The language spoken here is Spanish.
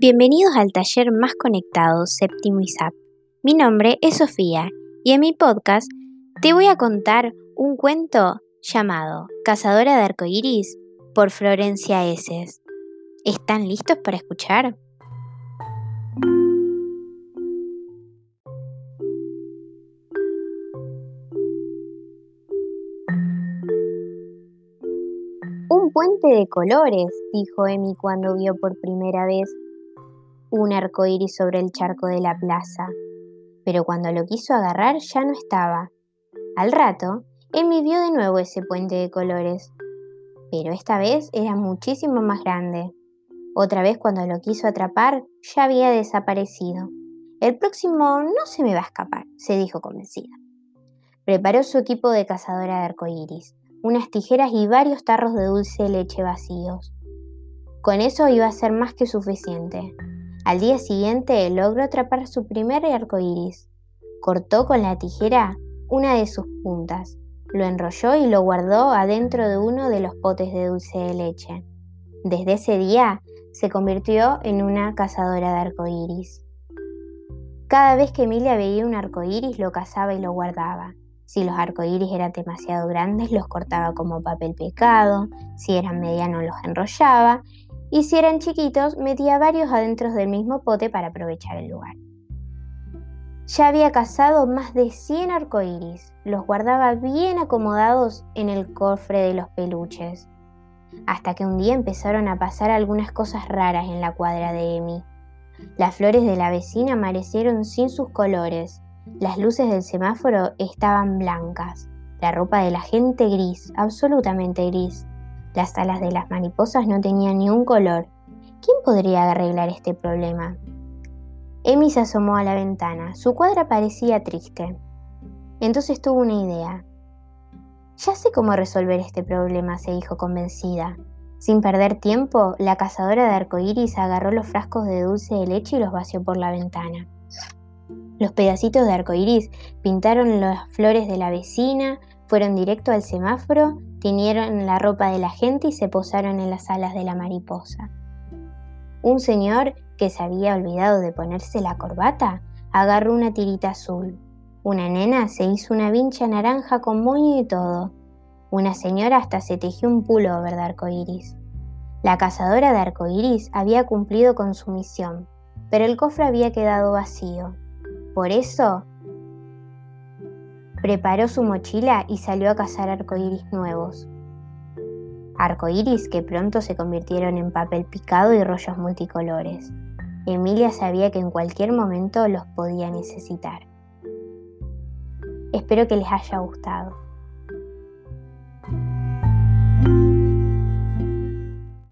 Bienvenidos al taller más conectado, séptimo ISAP. Mi nombre es Sofía y en mi podcast te voy a contar un cuento llamado Cazadora de Arcoiris por Florencia Eses. ¿Están listos para escuchar? Un puente de colores, dijo Emi cuando vio por primera vez un arco iris sobre el charco de la plaza, pero cuando lo quiso agarrar ya no estaba. Al rato, Emi vio de nuevo ese puente de colores, pero esta vez era muchísimo más grande. Otra vez cuando lo quiso atrapar, ya había desaparecido. El próximo no se me va a escapar, se dijo convencida. Preparó su equipo de cazadora de arcoíris, unas tijeras y varios tarros de dulce leche vacíos. Con eso iba a ser más que suficiente. Al día siguiente logró atrapar su primer arco iris. Cortó con la tijera una de sus puntas, lo enrolló y lo guardó adentro de uno de los potes de dulce de leche. Desde ese día se convirtió en una cazadora de arcoíris. Cada vez que Emilia veía un arcoíris lo cazaba y lo guardaba. Si los arcoíris eran demasiado grandes, los cortaba como papel pecado, si eran medianos, los enrollaba y si eran chiquitos, metía varios adentro del mismo pote para aprovechar el lugar. Ya había cazado más de 100 arcoíris, los guardaba bien acomodados en el cofre de los peluches, hasta que un día empezaron a pasar algunas cosas raras en la cuadra de Emi. Las flores de la vecina amanecieron sin sus colores, las luces del semáforo estaban blancas, la ropa de la gente gris, absolutamente gris, las alas de las mariposas no tenían ni un color. ¿Quién podría arreglar este problema? Emi se asomó a la ventana. Su cuadra parecía triste. Entonces tuvo una idea. Ya sé cómo resolver este problema, se dijo convencida. Sin perder tiempo, la cazadora de arcoíris agarró los frascos de dulce de leche y los vació por la ventana. Los pedacitos de arcoíris pintaron las flores de la vecina, fueron directo al semáforo tiñeron la ropa de la gente y se posaron en las alas de la mariposa. Un señor que se había olvidado de ponerse la corbata agarró una tirita azul. Una nena se hizo una vincha naranja con moño y todo. Una señora hasta se tejió un pullover de arcoíris. La cazadora de arcoíris había cumplido con su misión, pero el cofre había quedado vacío. Por eso Preparó su mochila y salió a cazar arcoíris nuevos. Arcoíris que pronto se convirtieron en papel picado y rollos multicolores. Emilia sabía que en cualquier momento los podía necesitar. Espero que les haya gustado.